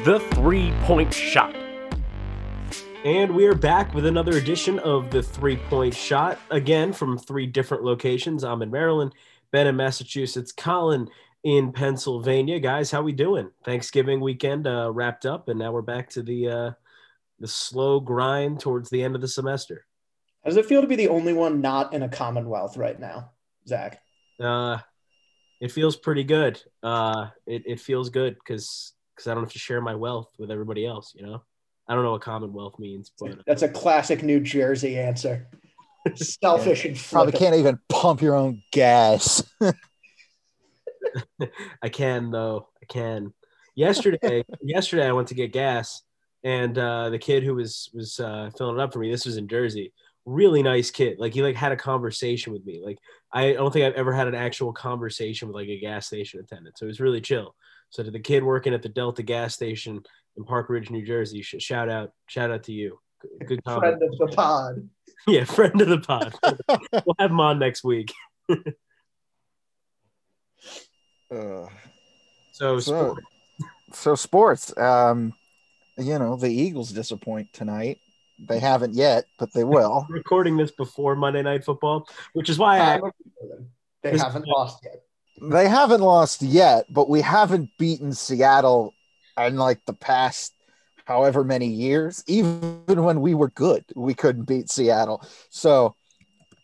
is the three point shot. And we are back with another edition of the three point shot, again from three different locations. I'm in Maryland, Ben in Massachusetts, Colin in Pennsylvania. Guys, how we doing? Thanksgiving weekend uh, wrapped up, and now we're back to the uh, the slow grind towards the end of the semester. How does it feel to be the only one not in a Commonwealth right now, Zach? Uh, it feels pretty good. Uh, it, it feels good because because I don't have to share my wealth with everybody else. You know, I don't know what Commonwealth means, but That's a classic New Jersey answer. Selfish and Probably can't even pump your own gas. I can though. I can. Yesterday, yesterday I went to get gas, and uh, the kid who was was uh, filling it up for me. This was in Jersey. Really nice kid. Like he like had a conversation with me. Like I don't think I've ever had an actual conversation with like a gas station attendant. So it was really chill. So to the kid working at the Delta gas station in Park Ridge, New Jersey, sh- shout out, shout out to you. Good- Good comment. friend of the pod. Yeah, friend of the pod. we'll have him on next week. Ugh. So, So, sport. so sports. Um, you know, the Eagles disappoint tonight. They haven't yet, but they will. recording this before Monday Night Football, which is why I They haven't lost yet. They haven't lost yet, but we haven't beaten Seattle in like the past however many years. Even when we were good, we couldn't beat Seattle. So,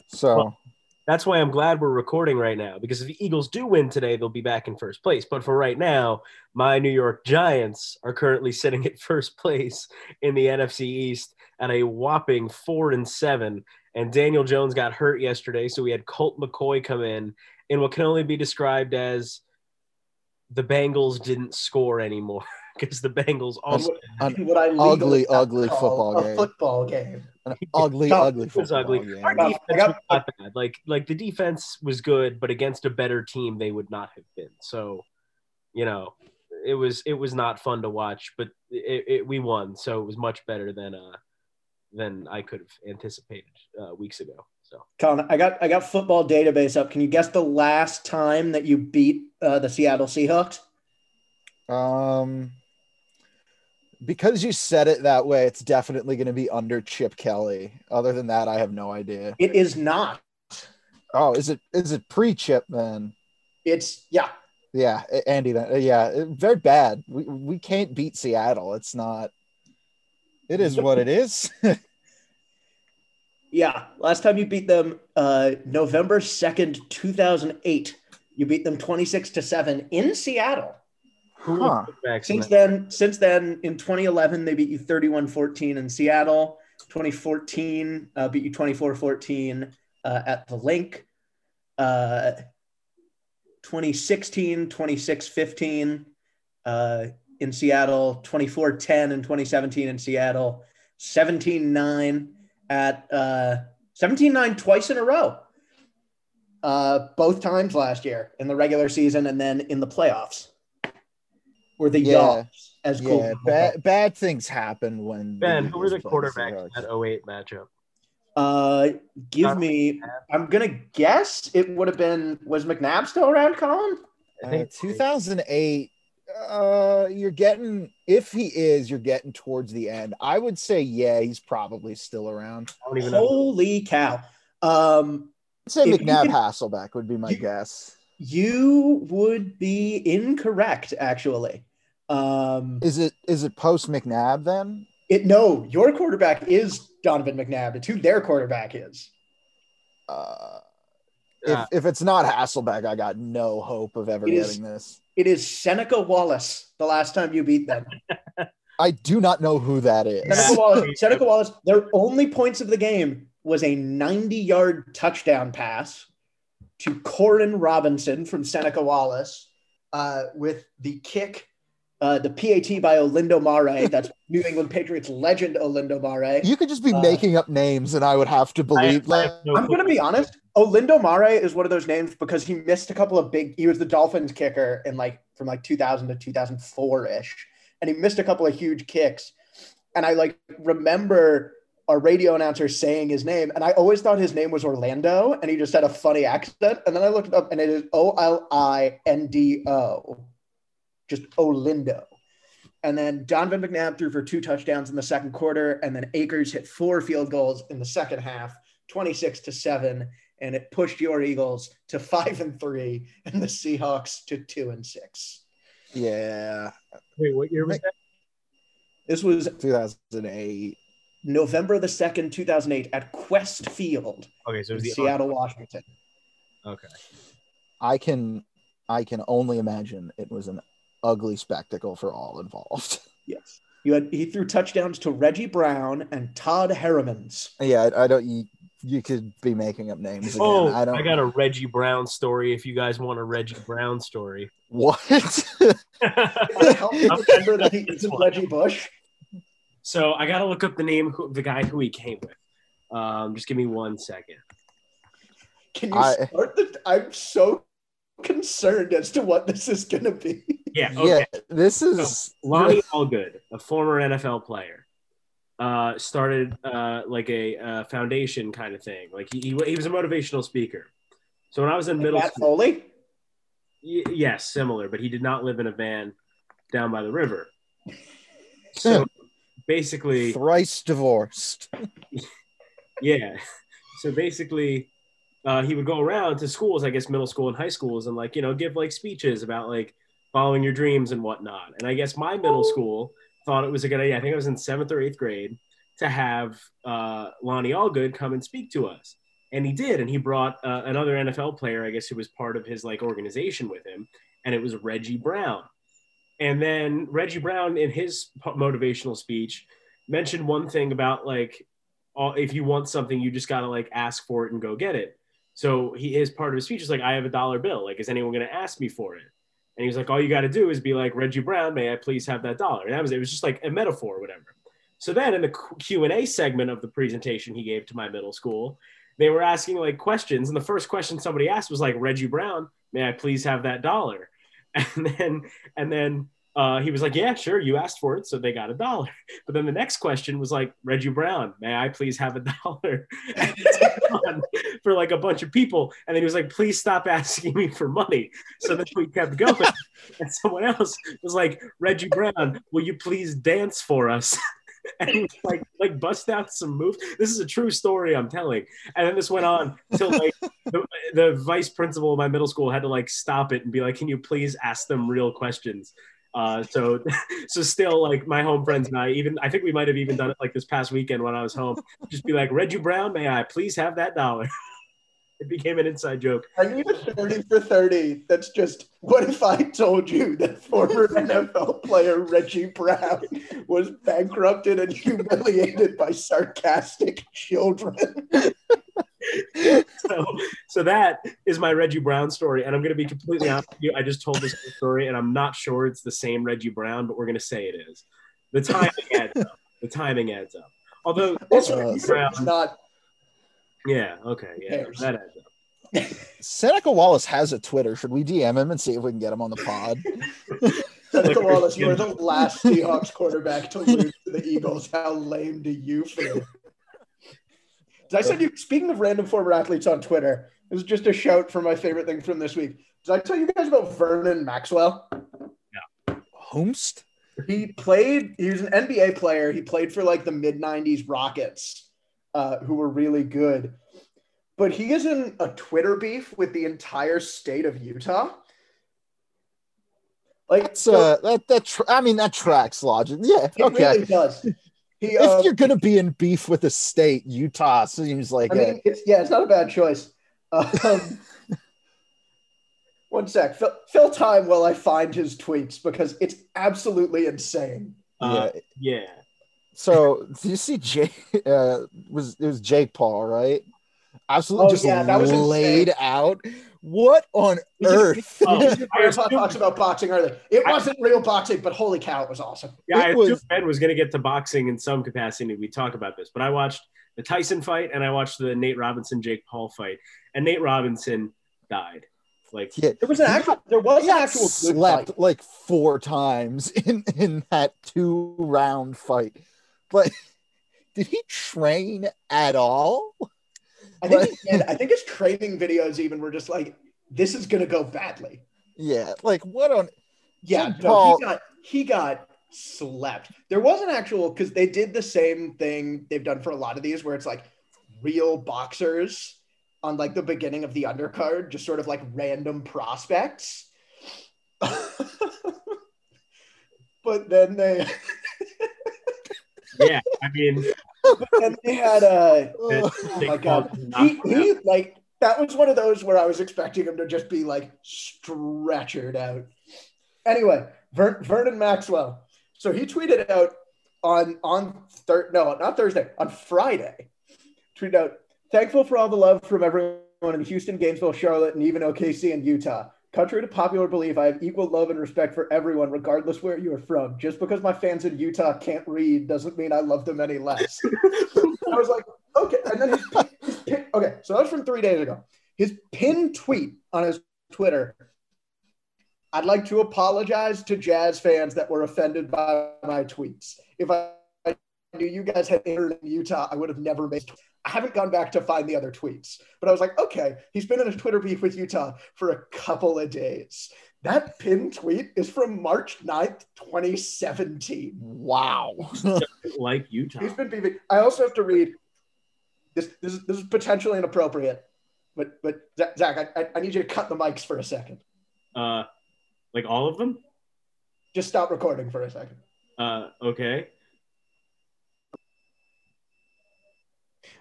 so Well, that's why I'm glad we're recording right now because if the Eagles do win today, they'll be back in first place. But for right now, my New York Giants are currently sitting at first place in the NFC East at a whopping four and seven. And Daniel Jones got hurt yesterday, so we had Colt McCoy come in in what can only be described as the Bengals didn't score anymore because the Bengals also an What I legally ugly, ugly football game. Football game. An ugly, No, ugly it was football ugly. game. Our defense I was not bad. Like like the defense was good, but against a better team, they would not have been. So, you know, it was it was not fun to watch, but it, it, we won, so it was much better than uh than I could have anticipated uh, weeks ago. So Colin, I got I got football database up. Can you guess the last time that you beat uh, the Seattle Seahawks? Um, because you said it that way, it's definitely going to be under Chip Kelly. Other than that, I have no idea. It is not. Oh, is it is it pre Chip then? It's yeah. Yeah, Andy. Then uh, yeah, very bad. We we can't beat Seattle. It's not. It is what it is. Yeah, last time you beat them, uh, November second, two thousand eight. You beat them twenty six to seven in Seattle. Huh. the quarterbacks in Since then, since then, in 2011, they beat you 31-14 in Seattle. 2014 uh, beat you 24-14 uh, at the Linc. Uh, 2016, 26-15 uh, in Seattle. 24-10 and 2017 in Seattle. 17-9 at uh, 17-9 twice in a row. Uh, both times last year in the regular season and then in the playoffs. Were the Yeah. Yawps as cool. yeah, bad bad things happen when Ben, who were the Eagles play quarterbacks in that 08 matchup? Uh, give Not me. I'm gonna guess it would have been. Was McNabb still around, Colin? I Uh, think 2008. Uh, you're getting if he is, you're getting towards the end. I would say yeah, he's probably still around. I don't even know. Holy cow! Um, I'd say McNabb can- Hasselbeck would be my You- guess. you would be incorrect, actually. Um, Is it is it post McNabb then? it no, your quarterback is Donovan McNabb. It's who their quarterback is. Uh, if, if it's not Hasselbeck, I got no hope of ever It is- getting this. It is Seneca Wallace. The last time you beat them, I do not know who that is. Seneca Wallace. Seneca Wallace. Their only points of the game was a 90-yard touchdown pass to Koren Robinson from Seneca Wallace, uh, with the kick, uh, the PAT by Olindo Mare. That's New England Patriots legend Olindo Mare. You could just be Uh, making up names, and I would have to believe. I like, have no I'm gonna be honest. Oh, Olindo Mare is one of those names because he missed a couple of big. He was the Dolphins kicker in like from like 2000 to 2004 ish, and he missed a couple of huge kicks. And I like remember our radio announcer saying his name, and I always thought his name was Orlando, and he just had a funny accent. And then I looked it up, and it is O L I N D O, just Olindo. And then Donovan McNabb threw for two touchdowns in the second quarter. And then Akers hit four field goals in the second half, 26 to seven. And it pushed your Eagles to five and three and the Seahawks to two and six. Yeah, Wait, what year was that? This was 2008. November the 2nd, 2008 at Qwest Field Okay, so it in was the Seattle, Washington. Okay. I can I can only imagine it was an ugly spectacle for all involved. Yes. You had he threw touchdowns to Reggie Brown and Todd Herremans. yeah, I, I don't. You, you could be making up names again. Oh, I I, don't. got a Reggie Brown story. If you guys want a Reggie Brown story, what? Help me remember that he isn't Reggie Bush. so I got to look up the name of the guy who he came with. Um, just give me one second. Can you I- start the I'm so concerned as to what this is gonna be. Yeah. Okay. Yeah, this is Lonnie Allgood, a former NFL player, uh, started uh, like a uh, foundation kind of thing. Like he, he, he was a motivational speaker. So when I was in middle Matt school, Foley? y- yes, similar, but he did not live in a van down by the river. So basically, thrice divorced. yeah. So basically, uh, he would go around to schools, I guess middle school and high schools, and like you know give like speeches about like following your dreams and whatnot. And I guess my middle school thought it was a good idea. I think I was in seventh or eighth grade to have uh, Lonnie Allgood come and speak to us, and he did. And he brought uh, another NFL player, I guess, who was part of his like organization with him, and it was Reggie Brown. And then Reggie Brown, in his motivational speech, mentioned one thing about like all, if you want something, you just gotta like ask for it and go get it. So he his part of his speech is like, I have a dollar bill. Like, is anyone gonna ask me for it? And he was like, all you got to do is be like Reggie Brown. May I please have that dollar? And that was it. Was just like a metaphor or whatever. So then in the Q and A segment of the presentation he gave to my middle school, they were asking like questions, and the first question somebody asked was like Reggie Brown. May I please have that dollar? And then and then uh, he was like, yeah, sure, you asked for it, so they got a dollar. But then the next question was like, Reggie Brown, may I please have a dollar? And it's on for like a bunch of people. And then he was like, please stop asking me for money. So then we kept going. And someone else was like, Reggie Brown, will you please dance for us? And he was like, like bust out some moves. This is a true story I'm telling. And then this went on until like the, the vice principal of my middle school had to like stop it and be like, can you please ask them real questions? Uh, so, so still like my home friends and I, even I think we might have even done it like this past weekend when I was home. Just be like, Reggie Brown, may I please have that dollar? it became an inside joke. I need a 30 for 30. That's just what if I told you that former NFL player Reggie Brown was bankrupted and humiliated by sarcastic children? So, so that is my Reggie Brown story, and I'm going to be completely honest with you. I just told this story, and I'm not sure it's the same Reggie Brown, but we're going to say it is. The timing adds up. The timing adds up. Although this Uh, Reggie It's Brown, not yeah, okay, yeah, Cares. that adds up. Seneca Wallace has a Twitter. Should we DM him and see if we can get him on the pod? Seneca Wallace, you were the last Seahawks quarterback to lose to the Eagles. How lame do you feel? Did I send you, speaking of random former athletes on Twitter, this is just a shout for my favorite thing from this week. Did I tell you guys about Vernon Maxwell? Yeah. Homst? He played, he was an NBA player. He played for like the mid 90s Rockets, uh, who were really good. But he is in a Twitter beef with the entire state of Utah. Like, That's uh, that that tra- I mean that tracks logic. Yeah, it okay. really does. He, if uh, you're gonna be in beef with a state, Utah seems like I mean, it's yeah, it's not a bad choice. Um, one sec, fill, fill time while I find his tweets because it's absolutely insane. Uh, yeah. yeah. So do you see Jake? Uh, was it was Jake Paul right? Absolutely, Oh, just yeah, that was laid out. What on earth? Oh, I Grandpa assumed- about boxing earlier. It I- wasn't real boxing, but holy cow, it was awesome. Yeah, I was- assumed Ben was going to get to boxing in some capacity. We talk about this, but I watched the Tyson fight and I watched the Nate Robinson Jake Paul fight, and Nate Robinson died. Like, yeah, There was an actual. There was an actual good slept fight. like four times in in that two round fight. But did he train at all? I think he did. I think his training videos even were just like, "This is gonna go badly." Yeah, like what on? Yeah, no, Paul- he got he got slept. There was an actual because they did the same thing they've done for a lot of these, where it's like real boxers on like the beginning of the undercard, just sort of like random prospects. but then they Yeah, I mean, but then they had a. Uh, oh my god. He, he like that was one of those where I was expecting him to just be like stretchered out. Anyway, Ver- Vernon Maxwell. So he tweeted out on on thir- no, not Thursday, on Friday. Tweeted out, thankful for all the love from everyone in Houston, Gainesville, Charlotte, and even OKC and Utah. Contrary to popular belief, I have equal love and respect for everyone, regardless where you are from. Just because my fans in Utah can't read doesn't mean I love them any less. I was like, okay. And then his, pin- his pin- okay, so that was from three days ago. His pinned tweet on his Twitter. I'd like to apologize to Jazz fans that were offended by my tweets. If I knew you guys had entered in Utah, I would have never made. I haven't gone back to find the other tweets, but I was like, okay, he's been in a Twitter beef with Utah for a couple of days. That pinned tweet is from March 9th, 2017. wow. like Utah. He's been beefing. I also have to read this. This is, this is potentially inappropriate, but but Zach, I, I need you to cut the mics for a second. Uh, like all of them. Just stop recording for a second. Uh, okay.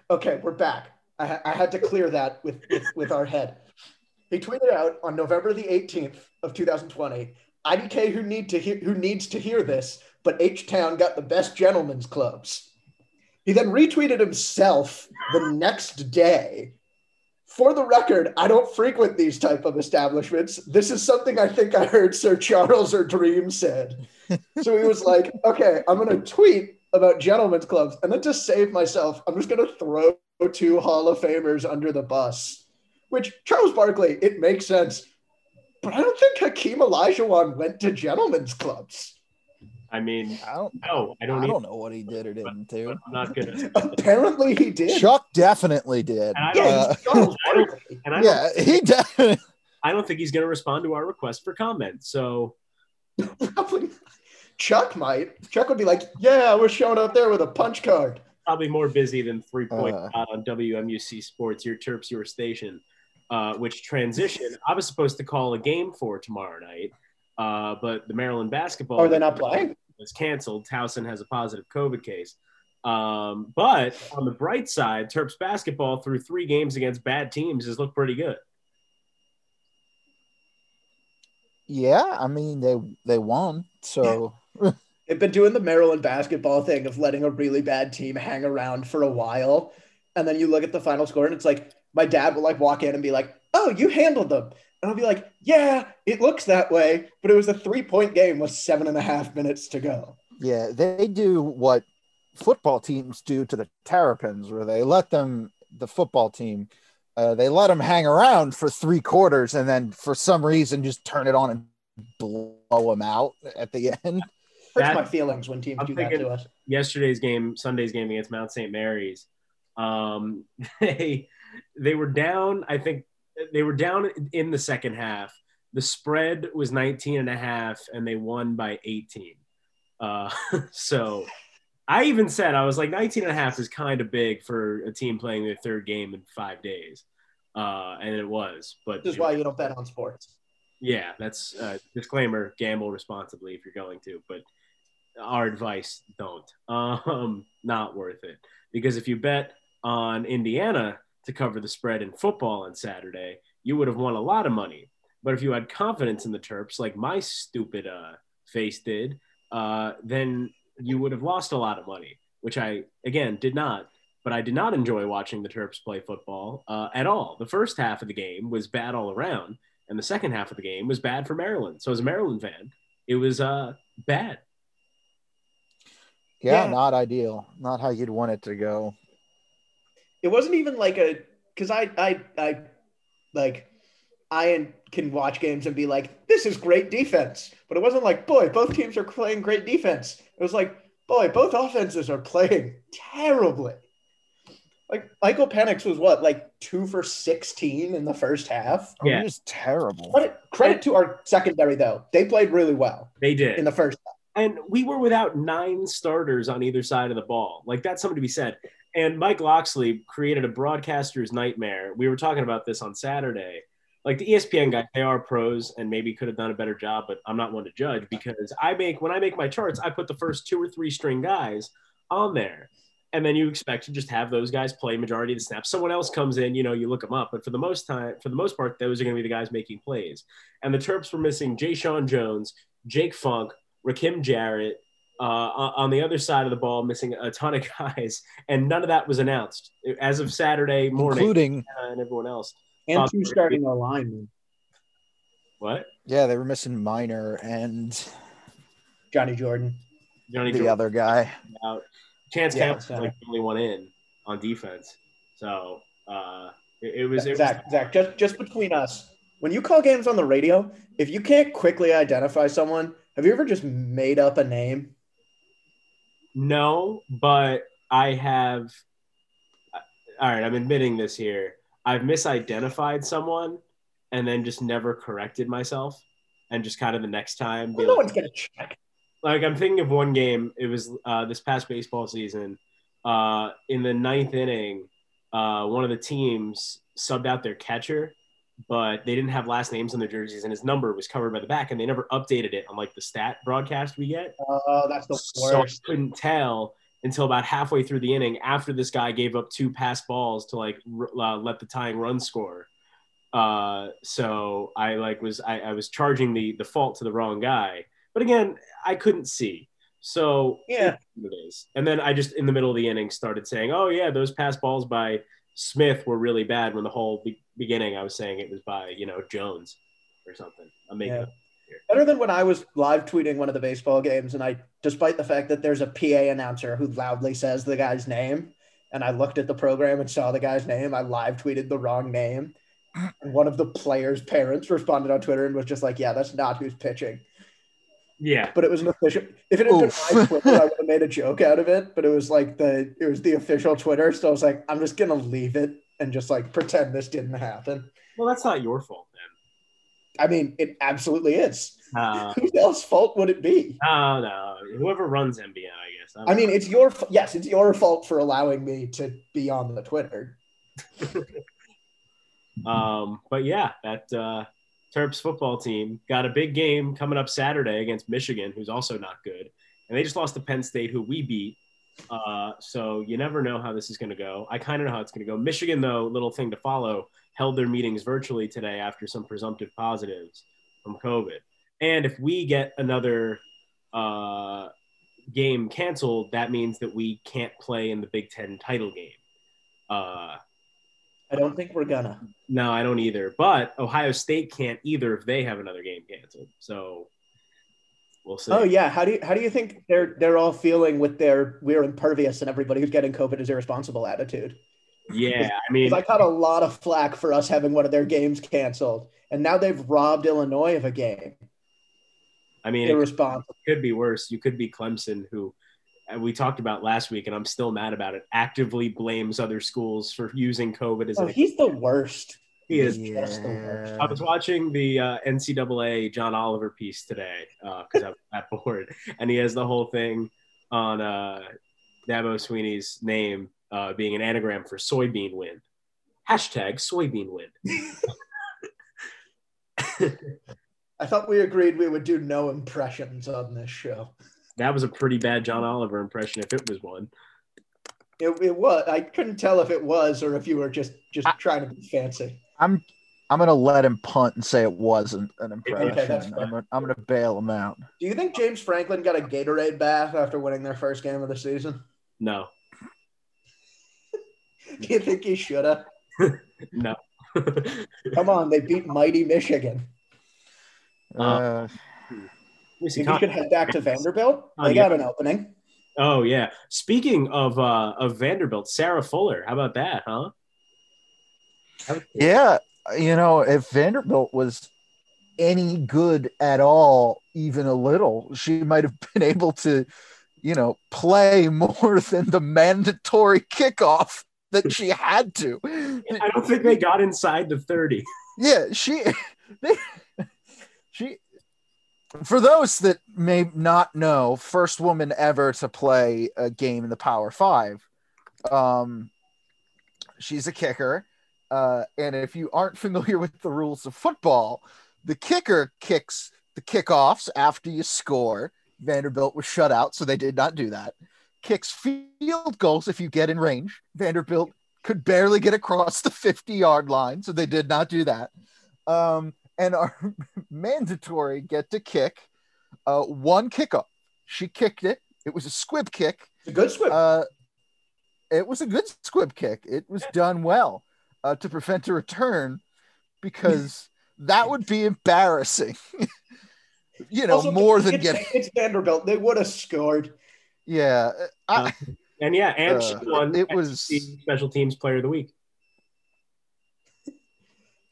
Okay, we're back. I, I had to clear that with, with with our head. He tweeted out on November the 18th of 2020. IDK who need to hear who needs to hear this, but H Town got the best gentlemen's clubs. He then retweeted himself the next day. For the record, I don't frequent these type of establishments. This is something I think I heard Sir Charles or Dream said. so he was like, "Okay, I'm going to tweet about gentlemen's clubs, and then to save myself, I'm just going to throw two Hall of Famers under the bus." Which Charles Barkley, it makes sense, but I don't think Hakeem Olajuwon went to gentlemen's clubs. I mean, I don't, no, I don't. I don't know what he did or didn't do. I'm not gonna. Apparently, he did. Chuck definitely did. And I Yeah, don't. Uh, he's Charles Barkley. And yeah, he definitely. I don't think he's gonna respond to our request for comment. So Probably. Chuck might. Chuck would be like, "Yeah, we're showing up there with a punch card." probably more busy than three point Uh. on WMUC Sports, your Terps, your station. Uh, which transition I was supposed to call a game for tomorrow night, uh, but the Maryland basketball Are they not playing? was canceled. Towson has a positive COVID case. Um, but on the bright side, Terps basketball through three games against bad teams has looked pretty good. Yeah, I mean they they won, so They've been doing the Maryland basketball thing of letting a really bad team hang around for a while, and then you look at the final score, and it's like my dad will like walk in and be like, "Oh, you handled them," and I'll be like, "Yeah, it looks that way," but it was a three point game with seven and a half minutes to go. yeah, they do what football teams do to the Terrapins, where they let them the football team. Uh, they let them hang around for three quarters and then for some reason just turn it on and blow them out at the end. Hurts my feelings when teams I'm do that to us. Yesterday's game, Sunday's game against Mount St. Mary's, um, they they were down. I think they were down in the second half. The spread was 19 and a half, and they won by 18. Uh, so I even said, I was like, 19 and a half is kind of big for a team playing their third game in five days. Uh, and it was, but This is why you don't bet on sports. yeah, that's uh, disclaimer: gamble responsibly if you're going to. But our advice: don't. Um, not worth it because if you bet on Indiana to cover the spread in football on Saturday, you would have won a lot of money. But if you had confidence in the Terps, like my stupid uh, face did, uh, then you would have lost a lot of money, which I again did not. But I did not enjoy watching the Terps play football uh, at all. The first half of the game was bad all around and the second half of the game was bad for Maryland. So as a Maryland fan, it was uh, bad. Yeah, Yeah. not ideal. Not how you'd want it to go. it wasn't even like a because I I I like I can watch games and be like, this is great defense, but it wasn't like, boy, both teams are playing great defense. It was like, boy, both offenses are playing terribly. Like Michael Penix was what, like two for sixteen in the first half. Oh, Yeah. It was terrible. Credit, credit to our secondary though; they played really well They did. in the first. And we were without nine starters on either side of the ball. Like that's something to be said. And Mike Locksley created a broadcaster's nightmare. We were talking about this on Saturday. Like the ESPN guys, they are pros and maybe could have done a better job, but I'm not one to judge because I make when I make my charts, I put the first two or three string guys on there. And then you expect to just have those guys play majority of the snaps. Someone else comes in, you know, you look them up, but for the most time, for the most part, those are going to be the guys making plays. And the Terps were missing Jeshaun Jones, Jake Funk, Rakim Jarrett, uh, on the other side of the ball, missing a ton of guys, and none of that was announced as of Saturday morning, including uh, and everyone else. And two they were starting alignment. What? yeah, they were missing Minor and Johnny Jordan. Johnny the Jordan other guy. out. Chance Yeah, Campbell like the only one in on defense. So uh, it, it was. It was Zach, Zach, just just between us, when you call games on the radio, if you can't quickly identify someone, have you ever just made up a name? No, but I have. All right, I'm admitting this here. I've misidentified someone and then just never corrected myself, and just kind of the next time Well, no like, one's gonna check. like I'm thinking of one game. It was uh, this past baseball season. Uh, in the ninth inning, uh, one of the teams subbed out their catcher, but they didn't have last names on their jerseys, and his number was covered by the back, and they never updated it on like the stat broadcast we get. Oh, that's the worst. So I couldn't tell until about halfway through the inning after this guy gave up two pass balls to like uh, let the tying run score. Uh, so I like was I, I was charging the the fault to the wrong guy, but again I couldn't see. So Yeah. it is. And then I just in the middle of the inning started saying, "Oh yeah, those pass balls by Smith were really bad." When the whole be- beginning I was saying it was by you know Jones or something. I'm making Yeah. Better than when I was live tweeting one of the baseball games, and I, despite the fact that there's a PA announcer who loudly says the guy's name, and I looked at the program and saw the guy's name, I live tweeted the wrong name. And one of the players' parents responded on Twitter and was just like, "Yeah, that's not who's pitching." Yeah, But it was an official. If it had been my Twitter, I would have made a joke out of it. But it was like the it was the official Twitter, so I was like, I'm just gonna leave it and just like pretend this didn't happen. well that's not your fault then. I mean, it absolutely is. Uh, Whose else fault would it be? No, no. Whoever runs MBN, I guess. don't I mean, know. it's your yes, it's your fault for allowing me to be on the Twitter. um, but yeah, that uh, Terps football team got a big game coming up Saturday against Michigan, who's also not good, and they just lost to Penn State, who we beat. Uh, so you never know how this is going to go. I kind of know how it's going to go. Michigan, though, little thing to follow, held their meetings virtually today after some presumptive positives from COVID. And if we get another uh, game canceled, that means that we can't play in the Big Ten title game. Uh, I don't think we're gonna. no, I don't either. But Ohio State can't either if they have another game canceled. So we'll see. Oh yeah, how do you how do you think they're they're all feeling with their we're impervious and everybody who's getting COVID is irresponsible attitude? yeah. I mean, I caught a lot of flack for us having one of their games canceled, and now they've robbed Illinois of a game. I mean, it Irresponsible. could be worse. You could be Clemson, who and we talked about last week, and I'm still mad about it. Actively blames other schools for using COVID as Oh, an. he's the worst. He is. just the worst. I was watching the uh, NCAA John Oliver piece today because I was that bored, and he has the whole thing on uh, Dabo Swinney's name uh, being an anagram for soybean wind. Hashtag soybean wind. I thought we agreed we would do no impressions on this show. That was a pretty bad John Oliver impression if it was one. It, it was. I couldn't tell if it was or if you were just just trying to be fancy. I'm I'm gonna let him punt and say it wasn't an impression. Okay, that's fair. I'm, gonna, I'm gonna bail him out. Do you think James Franklin got a Gatorade bath after winning their first game of the season? No, Do you think he should have? no. Come on, they beat mighty Michigan. Uh, Let me see. Think he should head back to Vanderbilt? Oh, They yeah. got an opening. Oh yeah. Speaking of uh, of Vanderbilt, Sarah Fuller. How about that, huh? Yeah, you know, if Vanderbilt was any good at all, even a little, she might have been able to, you know, play more than the mandatory kickoff that she had to. I don't think they got inside the thirty. Yeah, she, they, she, for those that may not know, first woman ever to play a game in the Power Five. Um, she's a kicker. Uh, and if you aren't familiar with the rules of football, the kicker kicks the kickoffs after you score. Vanderbilt was shut out, so they did not do that. Kicks field goals if you get in range. Vanderbilt could barely get across the 50 yard line, so they did not do that. Um, and are mandatory get to kick uh, one kickoff. She kicked it. It was a squib kick. It's a good squib. Uh, it was a good squib kick. It was done well uh, to prevent a return because that would be embarrassing. you know, Also, more than it's, getting. it's Vanderbilt. They would have scored. Yeah. I, And yeah, and Uh, she won it was- SEC Special Teams Player of the Week.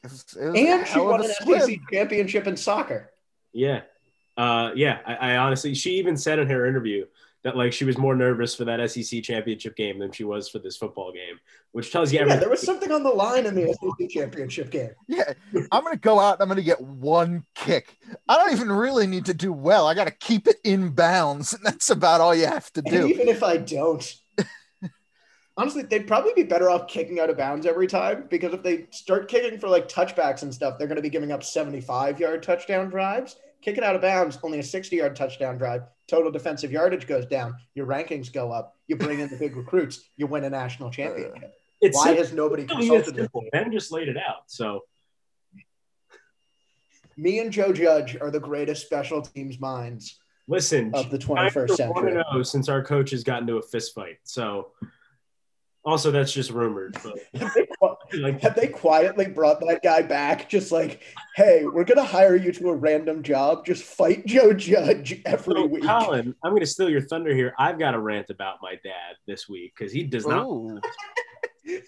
It was, it was And she won a an squib. SEC championship in soccer. Yeah. Uh, yeah, I, I honestly, she even said in her interview that like she was more nervous for that SEC championship game than she was for this football game, which tells you Yeah, everything. there was something on the line in the SEC championship game. Yeah, I'm gonna go out and I'm gonna get one kick. I don't even really need to do well. I gotta keep it in bounds, and that's about all you have to And do. even if I don't, honestly, they'd probably be better off kicking out of bounds every time because if they start kicking for like touchbacks and stuff, they're going to be giving up 75 yard touchdown drives. Kick it out of bounds, only a 60 yard touchdown drive. Total defensive yardage goes down. Your rankings go up. You bring in the big recruits. You win a national uh, championship. It's Why simple. has nobody consulted Ben just laid it out. So Me and Joe Judge are the greatest special teams minds listen, of the 21st century. Oh since our coach has gotten into a fist fight. So also that's just rumored, but Have they, like have they quietly brought that guy back? Just like, hey, we're gonna hire you to a random job. Just fight Joe Judge every So, week. Colin, I'm going to steal your thunder here. I've got a rant about my dad this week because he does not. It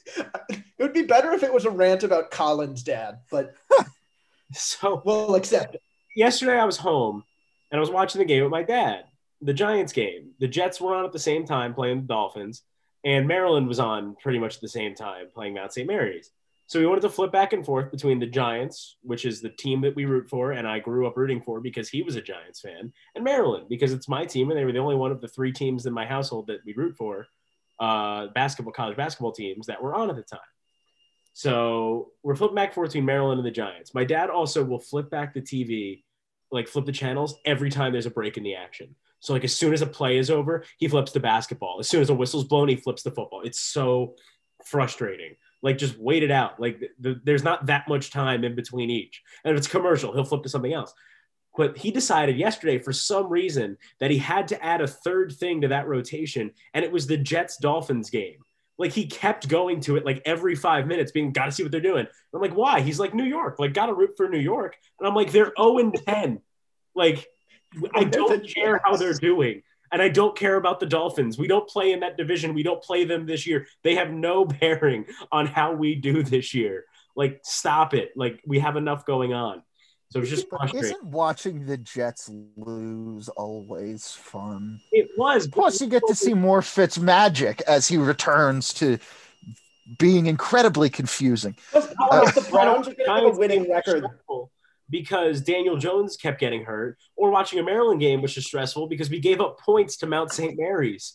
would be better if it was a rant about Colin's dad, but So we'll accept it. yesterday I was home and I was watching the game with my dad, the Giants game. The Jets were on at the same time playing the Dolphins, and Maryland was on pretty much the same time playing Mount St. Mary's. So we wanted to flip back and forth between the Giants, which is the team that we root for, and I grew up rooting for because he was a Giants fan, and Maryland because it's my team, and they were the only one of the three teams in my household that we root for, uh, basketball, college basketball teams that were on at the time. So we're flipping back and forth between Maryland and the Giants. My dad also will flip back the TV, like flip the channels every time there's a break in the action. So like as soon as a play is over, he flips the basketball. As soon as a whistle's blown, he flips the football. It's so frustrating. Like just wait it out. Like the, the, there's not that much time in between each. And if it's commercial, he'll flip to something else. But he decided yesterday for some reason that he had to add a third thing to that rotation, and it was the Jets Dolphins game. Like he kept going to it like every five minutes, being got to see what they're doing. I'm like, why? He's like New York, like got to root for New York, and I'm like, they're 0 and 10. Like I don't care how they're doing, and I don't care about the Dolphins. We don't play in that division. We don't play them this year. They have no bearing on how we do this year. Like stop it. Like we have enough going on. So it's just frustrating. isn't watching the Jets lose always fun? It was. Plus, you get to see more Fitz magic as he returns to being incredibly confusing. Plus, if uh, the Browns are going to have a winning record. stressful because Daniel Jones kept getting hurt, or watching a Maryland game, which is stressful because we gave up points to Mount St. Mary's.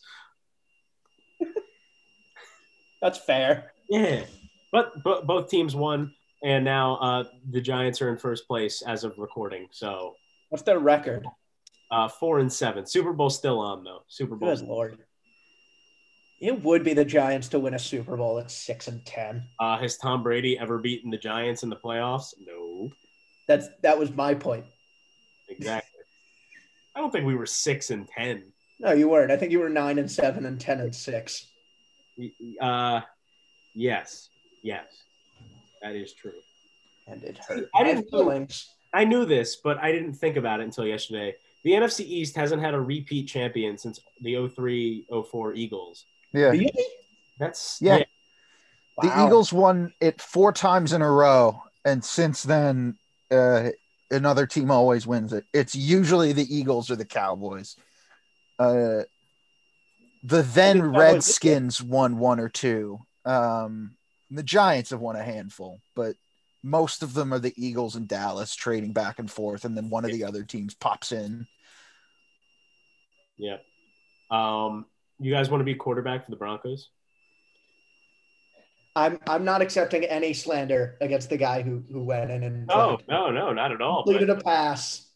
That's fair. Yeah, but, but both teams won, and now uh, the Giants are in first place as of recording. So What's their record? uh, four and seven. Super Bowl still on though. Super Bowl. Good lord. It would be the Giants to win a Super Bowl at six and ten. Uh, has Tom Brady ever beaten the Giants in the playoffs? No, That's that was my point. exactly. I don't think we were six and ten. No, you weren't. I think you were nine and seven and ten and six. Uh, yes, yes, that is true. And it hurt. I I didn't have feelings. I knew this, but I didn't think about it until yesterday. The NFC East hasn't had a repeat champion since the 03-04 Eagles. Yeah. Really? That's Yeah. The Wow. Eagles won it four times in a row, and since then, uh, another team always wins it. It's usually the Eagles or the Cowboys. Uh, the then Redskins won one or two. Um, the Giants have won a handful, but most of them are the Eagles and Dallas trading back and forth, and then one of the other teams pops in. Yeah. Um, you guys want to be quarterback for the Broncos? I'm I'm not accepting any slander against the guy who who went in and Oh no, no, not at all. completed a pass.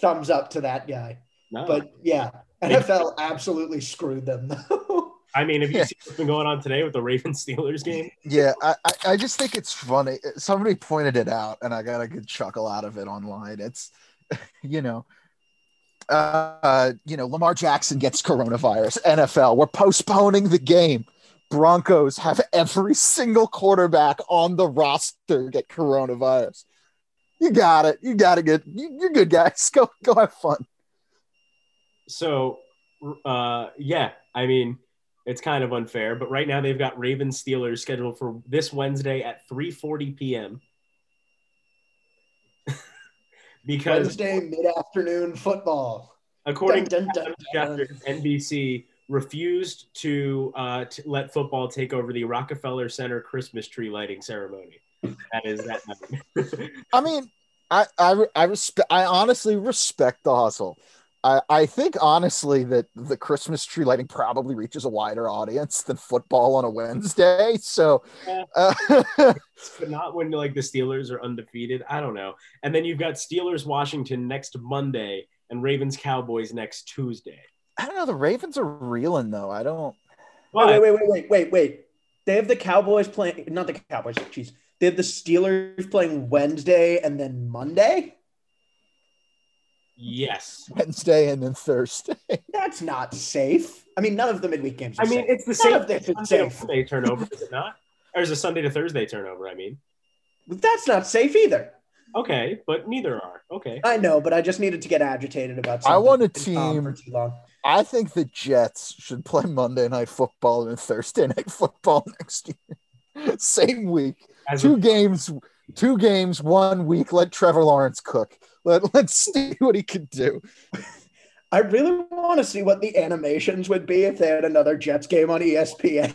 Thumbs up to that guy. no. But yeah, NFL absolutely screwed them though. I mean, have you Yeah. seen what's been going on today with the Ravens Steelers game? Yeah, I, I, I just think it's funny. Somebody pointed it out, and I got a good chuckle out of it online. It's, you know, uh, you know, Lamar Jackson gets coronavirus. NFL, we're postponing the game. Broncos have every single quarterback on the roster get coronavirus. You got it. You got to get. You, you're good, guys. Go go have fun. So, uh, yeah, I mean, it's kind of unfair, but right now they've got Ravens Steelers scheduled for this Wednesday at 3:40 p.m. because Wednesday mid-afternoon football. according Dun, to dun, Adam dun, Schefter, NBC refused to, uh, to let football take over the Rockefeller Center Christmas tree lighting ceremony. That is that. I mean, I I I respect. I honestly respect the hustle. I I think honestly that the Christmas tree lighting probably reaches a wider audience than football on a Wednesday. So, Yeah. uh, but not when like the Steelers are undefeated. I don't know. And then you've got Steelers Washington next Monday and Ravens Cowboys next Tuesday. I don't know. The Ravens are reeling though. I don't. But Wait, wait, wait, wait, wait, wait. They have the Cowboys playing, not the Cowboys. Jeez, they have the Steelers playing Wednesday and then Monday. yes, Wednesday and then Thursday. That's not safe. I mean, none of the midweek games. Are I mean safe. it's the None same of this is Sunday safe. Monday turnover, is it not? Or is it Sunday to Thursday turnover? I mean, That's not safe either. okay, but neither are okay. I know, but I just needed to get agitated about. I want a It's been calm team- for too long. I think the Jets should play Monday night football and Thursday night football next year. Same week. As Two a, games. Two games. One week. Let Trevor Lawrence cook. Let Let's see what he can do. I really want to see what the animations would be if they had another Jets game on ESPN.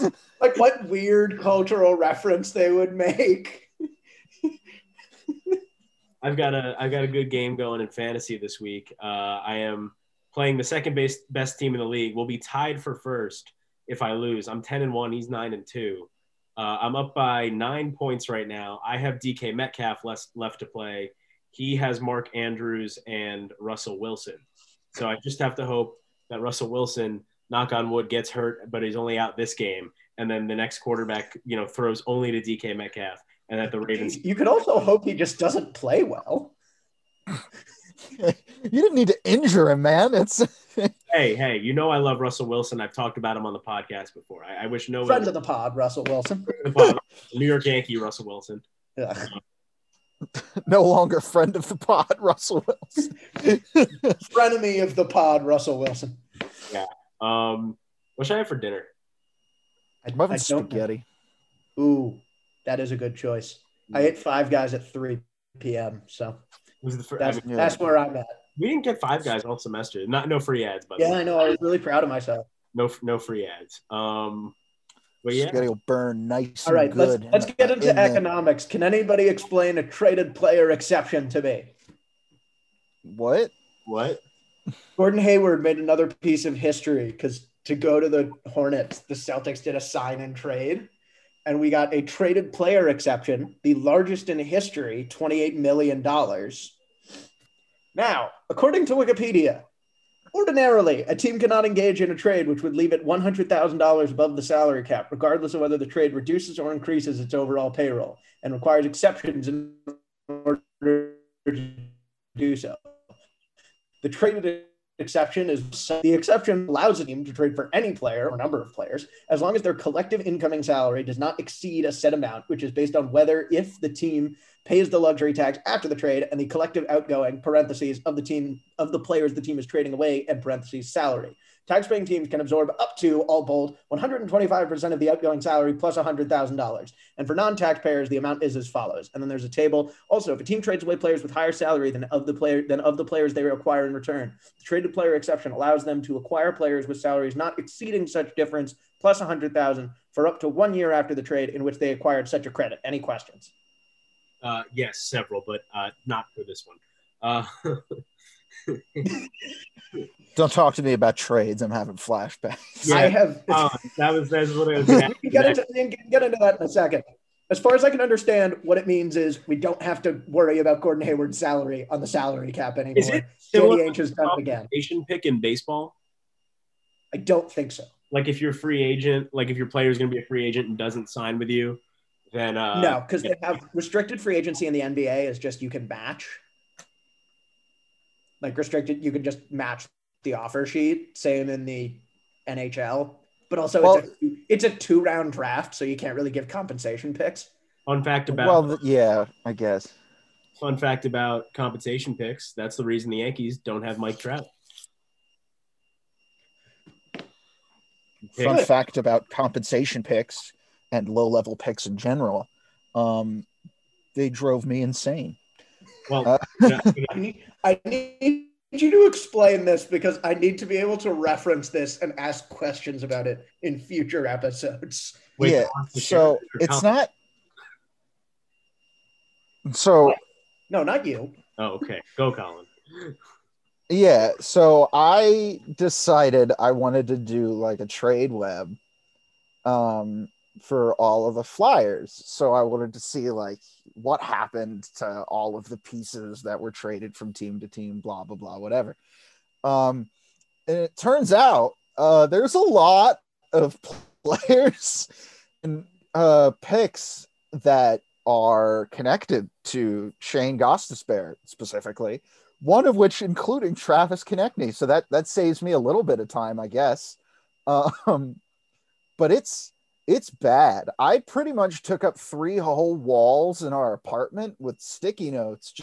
like what weird cultural reference they would make. I've got a I've got a good game going in fantasy this week. Uh, I am playing the second base best team in the league. We'll be tied for first if I lose. I'm ten and one. He's nine and two. Uh, I'm up by nine points right now. I have DK Metcalf left left to play. He has Mark Andrews and Russell Wilson. So I just have to hope that Russell Wilson, knock on wood, gets hurt, but he's only out this game. And then the next quarterback, you know, throws only to DK Metcalf, and that the Ravens You could also hope he just doesn't play well. You didn't need to injure him, man. It's Hey, hey, you know I love Russell Wilson. I've talked about him on the podcast before. I, I wish no Friend of the pod, Russell Wilson. New York Yankee Russell Wilson. Ugh. no longer friend of the pod, Russell Wilson. Frenemy of the pod, Russell Wilson. Yeah. Um, what should I have for dinner? I, I'm having I know. spaghetti. Ooh, that is a good choice. I ate five guys at 3 p.m. So Was the fir- I that's, mean, Yeah. that's where I'm at. we didn't get five guys all semester. Not no free ads, but Yeah, I know. I was really proud of myself. no no free ads. Um, but yeah, Spaghetti will burn nice All right, and let's let's get into in the- economics. Can anybody explain a traded player exception to me? What? what? Gordon Hayward made another piece of history because to go to the Hornets, the Celtics did a sign and trade, and we got a traded player exception, the largest in history, $28 million. Now, according to Wikipedia, ordinarily, a team cannot engage in a trade which would leave it $100,000 above the salary cap, regardless of whether the trade reduces or increases its overall payroll, and requires exceptions in order to do so. The traded exception is the exception allows a team to trade for any player or number of players as long as their collective incoming salary does not exceed a set amount, which is based on whether if the team pays the luxury tax after the trade and the collective outgoing parentheses of the team of the players the team is trading away and parentheses salary. Tax-paying teams can absorb up to all bold 125% of the outgoing salary plus $100,000. And for non-taxpayers, the amount is as follows. And then there's a table. Also, if a team trades away players with higher salary than of the player than of the players they acquire in return, the traded player exception allows them to acquire players with salaries not exceeding such difference plus 100,000 for up to one year after the trade in which they acquired such a credit. Any questions? Uh, yes, several, but uh, not for this one. Uh, Don't talk to me about trades. I'm having flashbacks. Yeah. I have. uh, that was that's what I was we can get into, we can get into that in a second. As far as I can understand, what it means is we don't have to worry about Gordon Hayward's salary on the salary cap anymore. Is it Danny similar Ainge has done it again. compensation pick in baseball? I don't think so. Like if you're a free agent, like if your player is going to be a free agent and doesn't sign with you, then uh, no, because they have restricted free agency in the NBA is just you can match. Like restricted, you can just match the offer sheet. Same in the NHL, but also Well- it's, a, it's a two round draft, so you can't really give compensation picks. Fun fact about Well, yeah, I guess. fun fact about compensation picks. That's the reason the Yankees don't have Mike Trout. Fun Good. fact about compensation picks and low level picks in general. Um, they drove me insane. Well, Uh, yeah, I need, I need you to explain this because I need to be able to reference this and ask questions about it in future episodes. wait, yeah, so it's not. So No, not you. Oh, okay. Go, Colin. yeah, so I decided I wanted to do like a trade web um for all of the flyers. So I wanted to see like what happened to all of the pieces that were traded from team to team, blah blah blah, whatever. Um and it turns out uh there's a lot of players and uh picks that are connected to Shane Gostisbehere specifically one of which including Travis Konecny. So that that saves me a little bit of time, I guess. Um, but it's it's bad. I pretty much took up three whole walls in our apartment with sticky notes,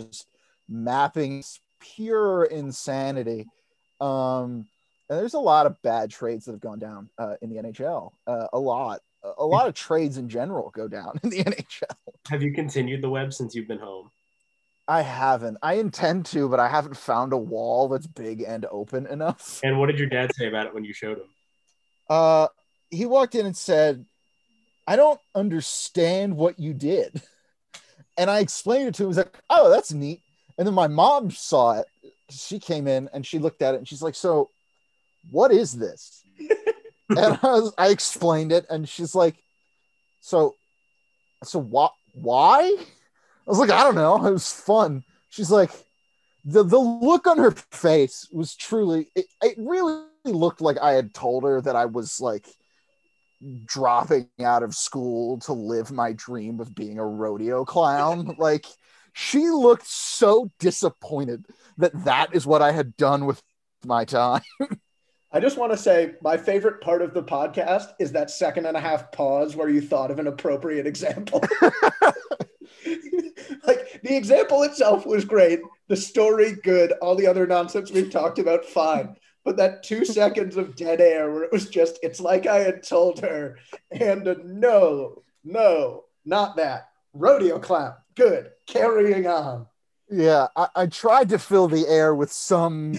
just mapping pure insanity. Um, and there's a lot of bad trades that have gone down uh, in the NHL. Uh, a lot, a lot of trades in general go down in the NHL. Have you continued the web since you've been home? I haven't. I intend to, but I haven't found a wall that's big and open enough. And what did your dad say about it when you showed him? Uh, he walked in and said, "I don't understand what you did," and I explained it to him. He's like, "Oh, that's neat." And then my mom saw it. She came in and she looked at it and she's like, "So, what is this?" and I, was, I explained it, and she's like, "So, so what? Why?" I was like, "I don't know. It was fun." She's like, the the look on her face was truly. It, it really looked like I had told her that I was like dropping out of school to live my dream of being a rodeo clown. like she looked so disappointed that that is what I had done with my time. I just want to say my favorite part of the podcast is that second and a half pause where you thought of an appropriate example. like the example itself was great, the story good, all the other nonsense we've talked about fine. But that two seconds of dead air where it was just, it's like I had told her, and a no, no, not that. Rodeo clown, good, carrying on. Yeah, I, I tried to fill the air with some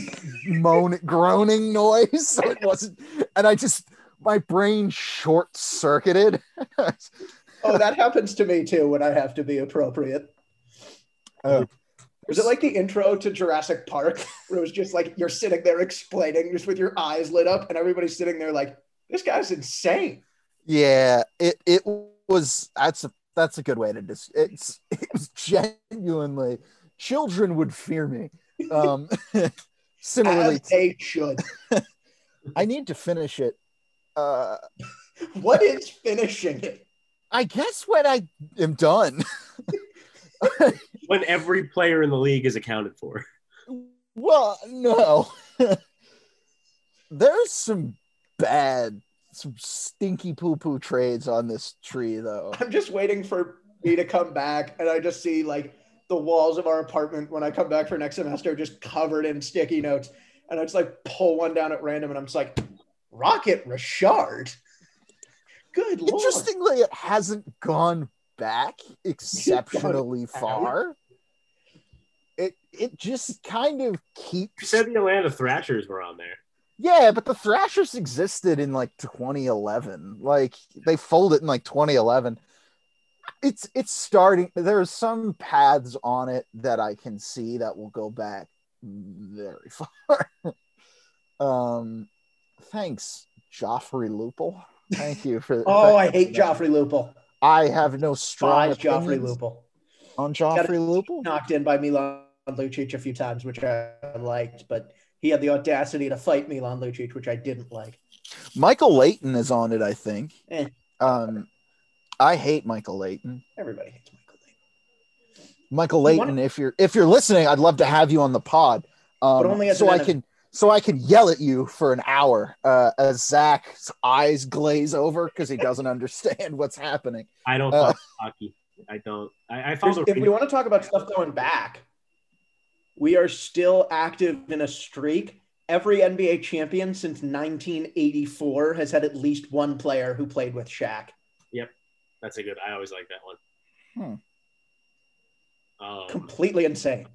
moan groaning noise, so it wasn't, and I just my brain short circuited. Oh, that happens to me too when I have to be appropriate. Oh. Was it like the intro to Jurassic Park, where it was just like you're sitting there explaining, just with your eyes lit up, and everybody's sitting there like, "This guy's insane." Yeah, it it was that's a that's a good way to dis it's it was genuinely children would fear me. Um similarly As they should. I need to finish it. Uh What is finishing it? I guess when I am done. When every player in the league is accounted for. well, no. There's some bad some stinky poo-poo trades on this tree though. I'm just waiting for me to come back, and I just see like the walls of our apartment when I come back for next semester just covered in sticky notes, and I just like pull one down at random, and I'm just like, "Rocket Richard." Good lord. Interestingly, it hasn't gone back exceptionally far. It it just kind of You keeps said the Atlanta Thrashers were on there. Yeah, but the Thrashers existed in like 2011. Like they folded in like 2011. It's it's starting. There's some paths on it that I can see that will go back very far. um, thanks, Joffrey Lupul. Thank you for. oh, I hate Joffrey Lupul. I have no strong Despise Joffrey Lupul. on Joffrey Lupul. Knocked in by Milan Lucic a few times, which I liked, but he had the audacity to fight Milan Lucic, which I didn't like. Michael Leighton is on it, I think. Eh. Um, I hate Michael Leighton. Everybody hates Michael Leighton. Michael Leighton, if you're if you're listening, I'd love to have you on the pod. Um, But only so I can so I can yell at you for an hour uh, as Zach's eyes glaze over because he doesn't understand what's happening. I don't Uh, hockey. I don't. I, I follow. if we want to talk about stuff going back, we are still active in a streak. Every NBA champion since 1984 has had at least one player who played with Shaq. Yep, that's a good. I always like that one. Um, Completely insane.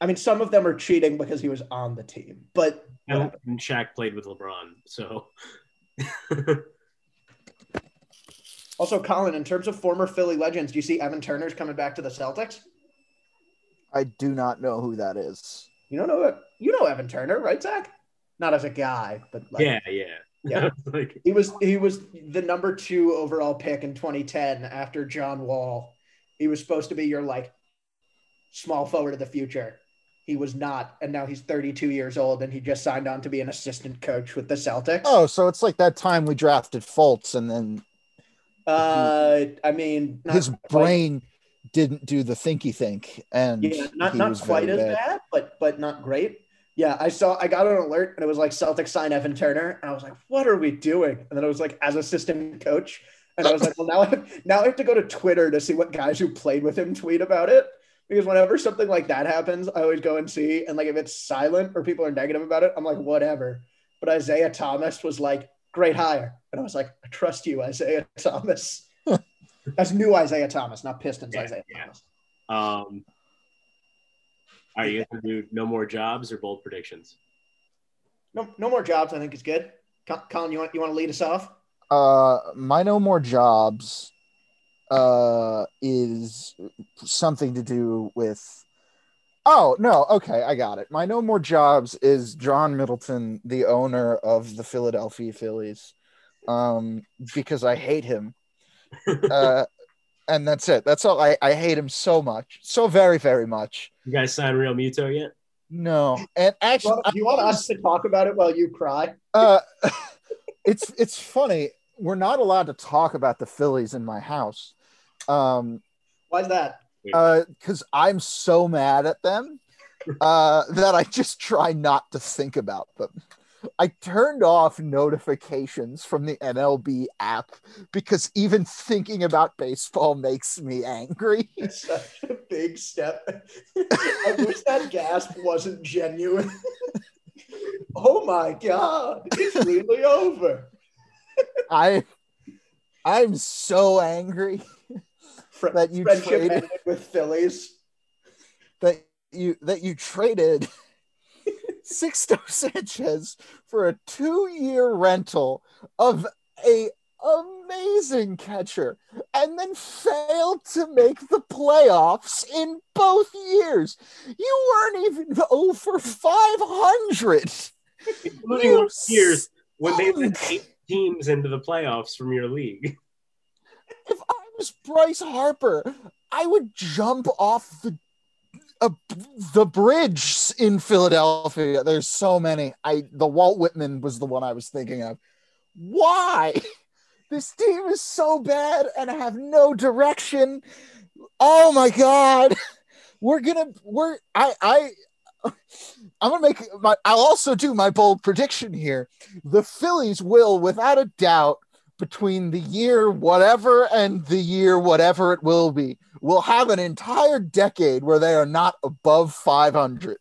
I mean, some of them are cheating because he was on the team, but and Shaq played with LeBron, so also Colin, in terms of former Philly legends, do you see Evan Turner's coming back to the Celtics? I do not know who that is. You don't know it. You know Evan Turner, right, Zach? Not as a guy, but like, yeah, yeah, Yeah. like He was he was the number two overall pick in 2010 after John Wall. He was supposed to be your like small forward of the future. He was not, and now he's 32 years old, and he just signed on to be an assistant coach with the Celtics. Oh, so it's like that time we drafted Fultz and then uh, I mean, his quite- brain didn't do the thinky think, and yeah, not not quite as bad, but but not great. Yeah, I saw I got an alert, and it was like Celtics sign Evan Turner, and I was like, what are we doing? And then it was like as assistant coach, and I was like, well, now I have, now I have to go to Twitter to see what guys who played with him tweet about it. Because whenever something like that happens, I always go and see. And like if it's silent or people are negative about it, I'm like, whatever. But Isaiah Thomas was like, great hire. And I was like, I trust you, Isaiah Thomas. That's new Isaiah Thomas, not Pistons Yeah, Isaiah yeah. Thomas. Um, are you gonna do no more jobs or bold predictions? No, no more jobs. I think is good. Colin, you want you want to lead us off? uh my no more jobs uh is something to do with oh no okay i got it my no more jobs is john middleton the owner of the philadelphia phillies um because i hate him uh and that's it that's all i i hate him so much so very very much You guys sign Realmuto yet? no and actually you want, do you want us to talk about it while you cry? uh, it's it's funny. We're not allowed to talk about the Phillies in my house, um, Why's that? because I'm so mad at them uh, that I just try not to think about them. I turned off notifications from the MLB app because even thinking about baseball makes me angry. It's such a big step. I wish that gasp wasn't genuine. oh my god, it's really over. I I'm so angry That you friendship traded- with Phillies. that you that you traded Sixto Sanchez for a two-year rental of a amazing catcher and then failed to make the playoffs in both years. You weren't even over 500. Including those years when they eight teams into the playoffs from your league. If I was Bryce Harper, I would jump off the uh, the bridge in Philadelphia. There's so many. I the Walt Whitman was the one I was thinking of. Why? This team is so bad and I have no direction. Oh my god. We're gonna we're I I I'm gonna make my I'll also do my bold prediction here. The Phillies will, without a doubt, between the year whatever and the year whatever it will be, will have an entire decade where they are not above 500.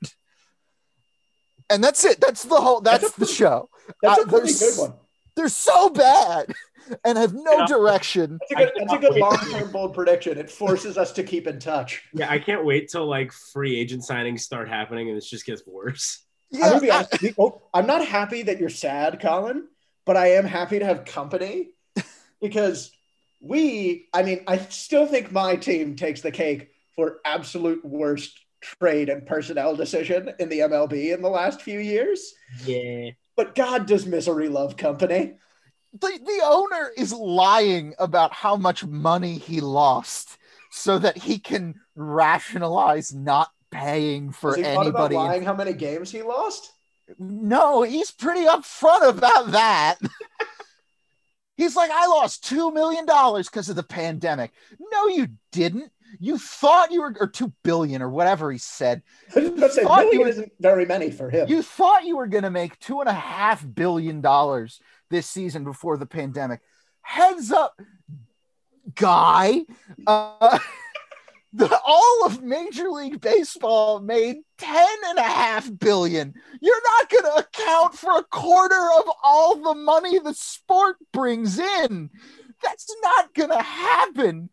And that's it. That's the whole. That's, That's the pretty- show. That's Uh, a pretty good one. They're so bad and have no Yeah. direction. That's a good, I that's a cannot good long-term bold prediction. It forces us to keep in touch. Yeah, I can't wait till like free agent signings start happening and this just gets worse. I'm, gonna be honest, the- oh, I'm not happy that you're sad, Colin, but I am happy to have company because we, I mean, I still think my team takes the cake for absolute worst trade and personnel decision in the MLB in the last few years. Yeah. But God, does misery love company? The, the owner is lying about how much money he lost so that he can rationalize not paying for Has he thought about anybody. lying how many games he lost? No, he's pretty upfront about that. he's like, I lost $2 million because of the pandemic. No, you didn't. You thought you were, or 2 billion or whatever he said. I was about to say, thought you were- isn't very many for him. You thought you were going to make two and a half billion dollars this season before the pandemic. Heads up, guy. Uh, the, all of Major League Baseball made 10 and a half billion. You're not going to account for a quarter of all the money the sport brings in. That's not going to happen.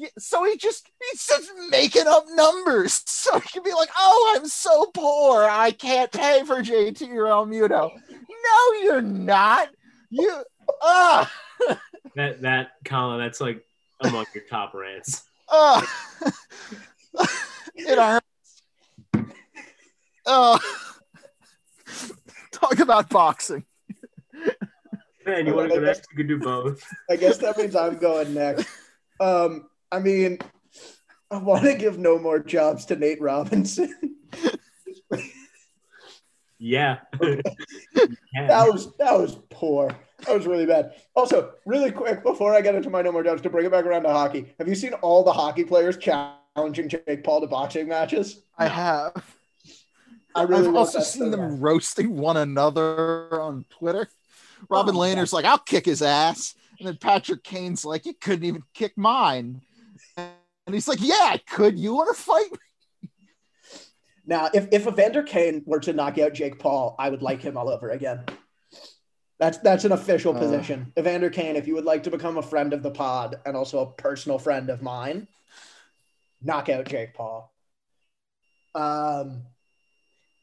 You, you, so he just he's just making up numbers so he can be like, "Oh, I'm so poor, I can't pay for JT Realmuto." No, you're not. You ah That that Colin, that's like among your top rants. ah. it hurts. Oh, talk about boxing. Man, you want to go next? You can do both. I guess that means I'm going next. Um, I mean, I want to give no more jobs to Nate Robinson. Yeah. that was that was poor. That was really bad. Also, really quick before I get into my no more jobs, to bring it back around to hockey, have you seen all the hockey players challenging Jake Paul to boxing matches? I have. I really I've also seen them bad. roasting one another on Twitter. Robin Oh, Lehner's like, I'll kick his ass. And then Patrick Kane's like, you couldn't even kick mine. And he's like, Yeah, could. You want to fight? me?" Now, if if Evander Kane were to knock out Jake Paul, I would like him all over again. That's that's an official Uh. position. Evander Kane, if you would like to become a friend of the pod and also a personal friend of mine, knock out Jake Paul. Um,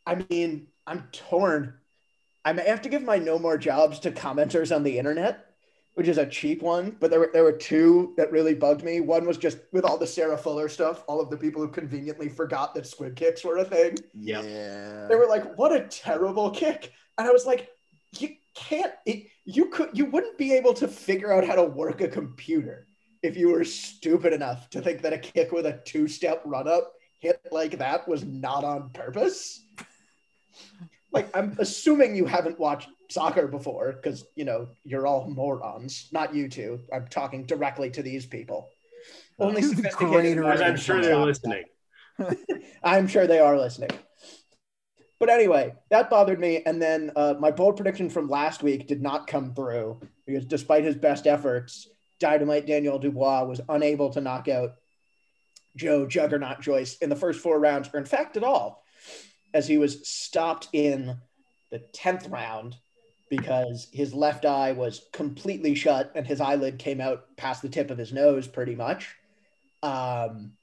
I mean, I'm torn. I may have to give my no more jobs to commenters on the internet, which is a cheap one. But there were there were two that really bugged me. One was just with all the Sarah Fuller stuff, all of the people who conveniently forgot that squib kicks were a thing. Yeah. They were like, "What a terrible kick!" And I was like, "You can't. It, you could. You wouldn't be able to figure out how to work a computer if you were stupid enough to think that a kick with a two-step run-up hit like that was not on purpose." Like, I'm assuming you haven't watched soccer before because you know you're all morons. Not you two. I'm talking directly to these people. Only sophisticated I'm sure they're talk. listening. I'm sure they are listening. But anyway, that bothered me. And then uh, my bold prediction from last week did not come through because despite his best efforts, Dynamite Daniel Dubois was unable to knock out Joe Juggernaut Joyce in the first four rounds, or in fact at all, as he was stopped in the 10th round because his left eye was completely shut and his eyelid came out past the tip of his nose pretty much. Um,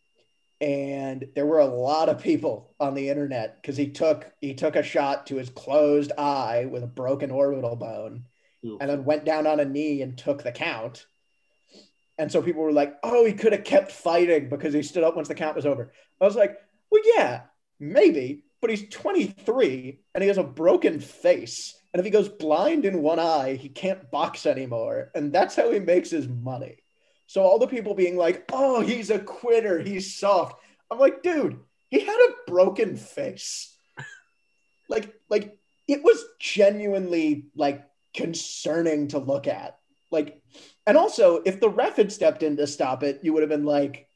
and there were a lot of people on the internet because he took he took a shot to his closed eye with a broken orbital bone Oof. and then went down on a knee and took the count and so people were like oh he could have kept fighting because he stood up once the count was over i was like well yeah maybe but he's 23 and he has a broken face and if he goes blind in one eye he can't box anymore and that's how he makes his money so all the people being like, "Oh, he's a quitter. He's soft." I'm like, "Dude, he had a broken face." like like it was genuinely like concerning to look at. Like and also, if the ref had stepped in to stop it, you would have been like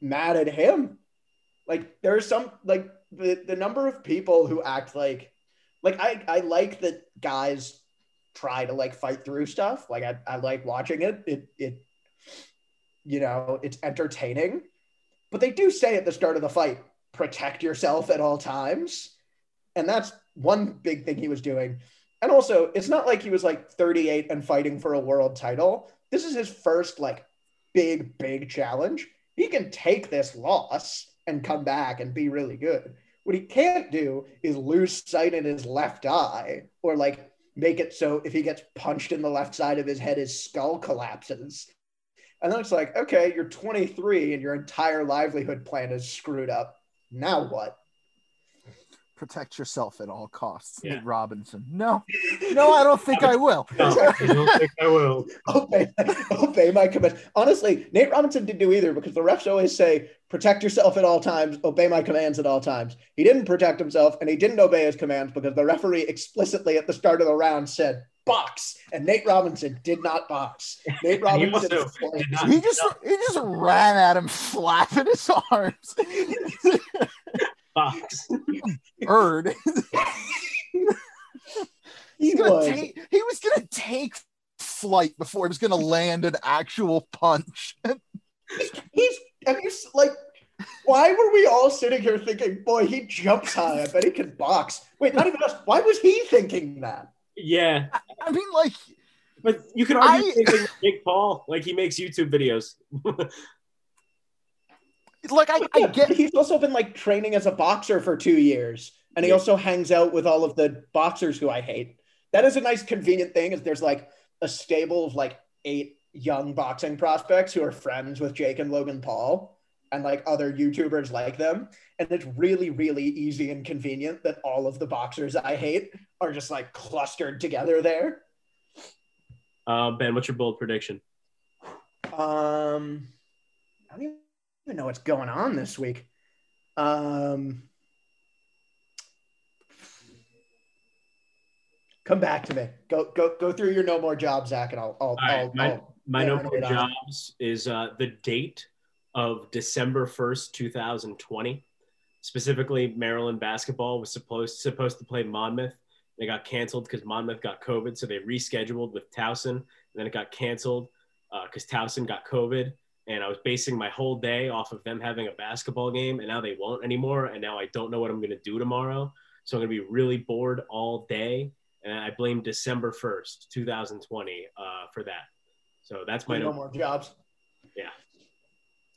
mad at him. Like there are some like the, the number of people who act like like I I like that guys try to like fight through stuff. Like I, I like watching it. It it you know, it's entertaining. But they do say at the start of the fight, protect yourself at all times. And that's one big thing he was doing. And also, it's not like he was like 38 and fighting for a world title. This is his first like big, big challenge. He can take this loss and come back and be really good. What he can't do is lose sight in his left eye or like make it so if he gets punched in the left side of his head, his skull collapses. And then it's like, okay, you're 23 and your entire livelihood plan is screwed up. Now what? Protect yourself at all costs. Yeah. Nate Robinson. No, no, I don't think I will. No, I don't think I will. obey, obey my commands. Honestly, Nate Robinson didn't do either because the refs always say, protect yourself at all times, obey my commands at all times. He didn't protect himself and he didn't obey his commands because the referee explicitly at the start of the round said, box. And Nate Robinson did not box. Nate And he Robinson did not- He just he just ran at him, flapping his arms. Box. Bird. he He's gonna was. take, he was gonna take flight before he was gonna land an actual punch. He's, have you, s- like, why were we all sitting here thinking, boy, he jumps high. I bet he can box. Wait, not even us. Why was he thinking that? Yeah, I mean, like but you can argue I- the same thing with Jake Paul. Like he makes YouTube videos. Like I, I get he's also been like training as a boxer for two years, and he Yeah. also hangs out with all of the boxers who I hate. That is a nice, convenient thing. Is there's like a stable of like eight young boxing prospects who are friends with Jake and Logan Paul, and like other YouTubers like them, and it's really, really easy and convenient that all of the boxers I hate are just like clustered together there. Uh, ben, what's your bold prediction? Um, I don't even know what's going on this week. Um, come back to me. Go go go through your no more jobs, Zach, and I'll I'll, right, I'll, my- I'll My no more on jobs is uh, the date of December first, two thousand twenty. Specifically, Maryland basketball was supposed supposed to play Monmouth. They got canceled because Monmouth got COVID, so they rescheduled with Towson, and then it got canceled because Towson got COVID. And I was basing my whole day off of them having a basketball game, and now they won't anymore. And now I don't know what I'm going to do tomorrow, so I'm going to be really bored all day. And I blame December first, 2020, uh, for that. So that's my no no. more jobs. Yeah.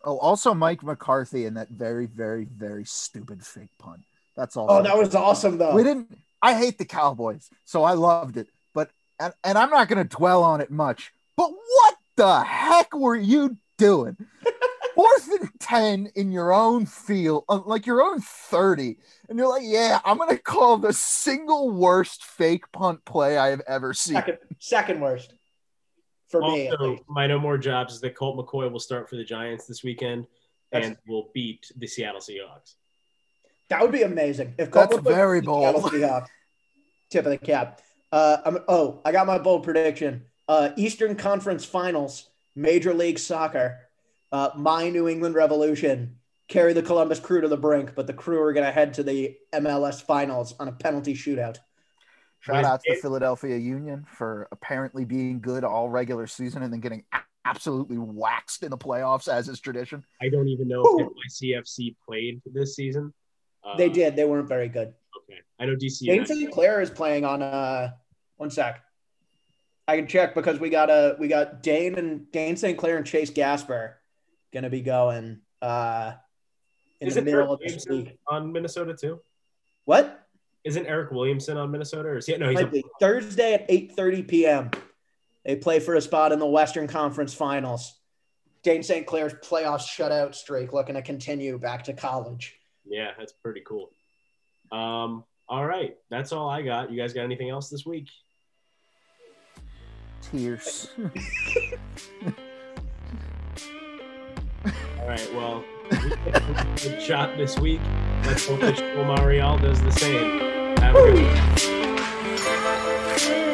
Oh also Mike McCarthy and that very, very, very stupid fake punt. That's all. Oh, that was awesome though. we didn't I hate the Cowboys, so I loved it. But and, and I'm not gonna dwell on it much. But what the heck were you doing? Fourth and ten in your own field, uh, like your own 30. And you're like, yeah, I'm gonna call the single worst fake punt play I have ever seen. second second worst for me. Also, least. my no more jobs is that Colt McCoy will start for the Giants this weekend That's- and will beat the Seattle Seahawks. That would be amazing. If That's Colt McCoy very beat the Seattle bold. Seahawks, tip of the cap. Uh, I'm, oh, I got my bold prediction. Uh, Eastern Conference Finals, Major League Soccer. Uh, my New England Revolution carry the Columbus Crew to the brink, but the Crew are going to head to the MLS Finals on a penalty shootout. Shout out to the Philadelphia Union for apparently being good all regular season and then getting absolutely waxed in the playoffs as is tradition. I don't even know Whew. if NYCFC played this season. Uh, They did. They weren't very good. Okay, I know DC. Dayne United- St. Clair is playing on uh one sec. I can check because we got a we got Dayne and Dayne St. Clair and Chase Gasper gonna be going uh in the Isn't middle Eric of this Williamson week. on Minnesota too? What? Isn't Eric Williamson on Minnesota? Or is he? No, he's be. Thursday at 8:30 p.m. They play for a spot in the Western Conference Finals. Dayne St. Clair's playoff shutout streak looking to continue back to college. yeah, that's pretty cool. Um, all right, that's all I got. You guys got anything else this week? Tears. All right. Well, good shot this week. Let's hope that Omarial does the same. Have a good week.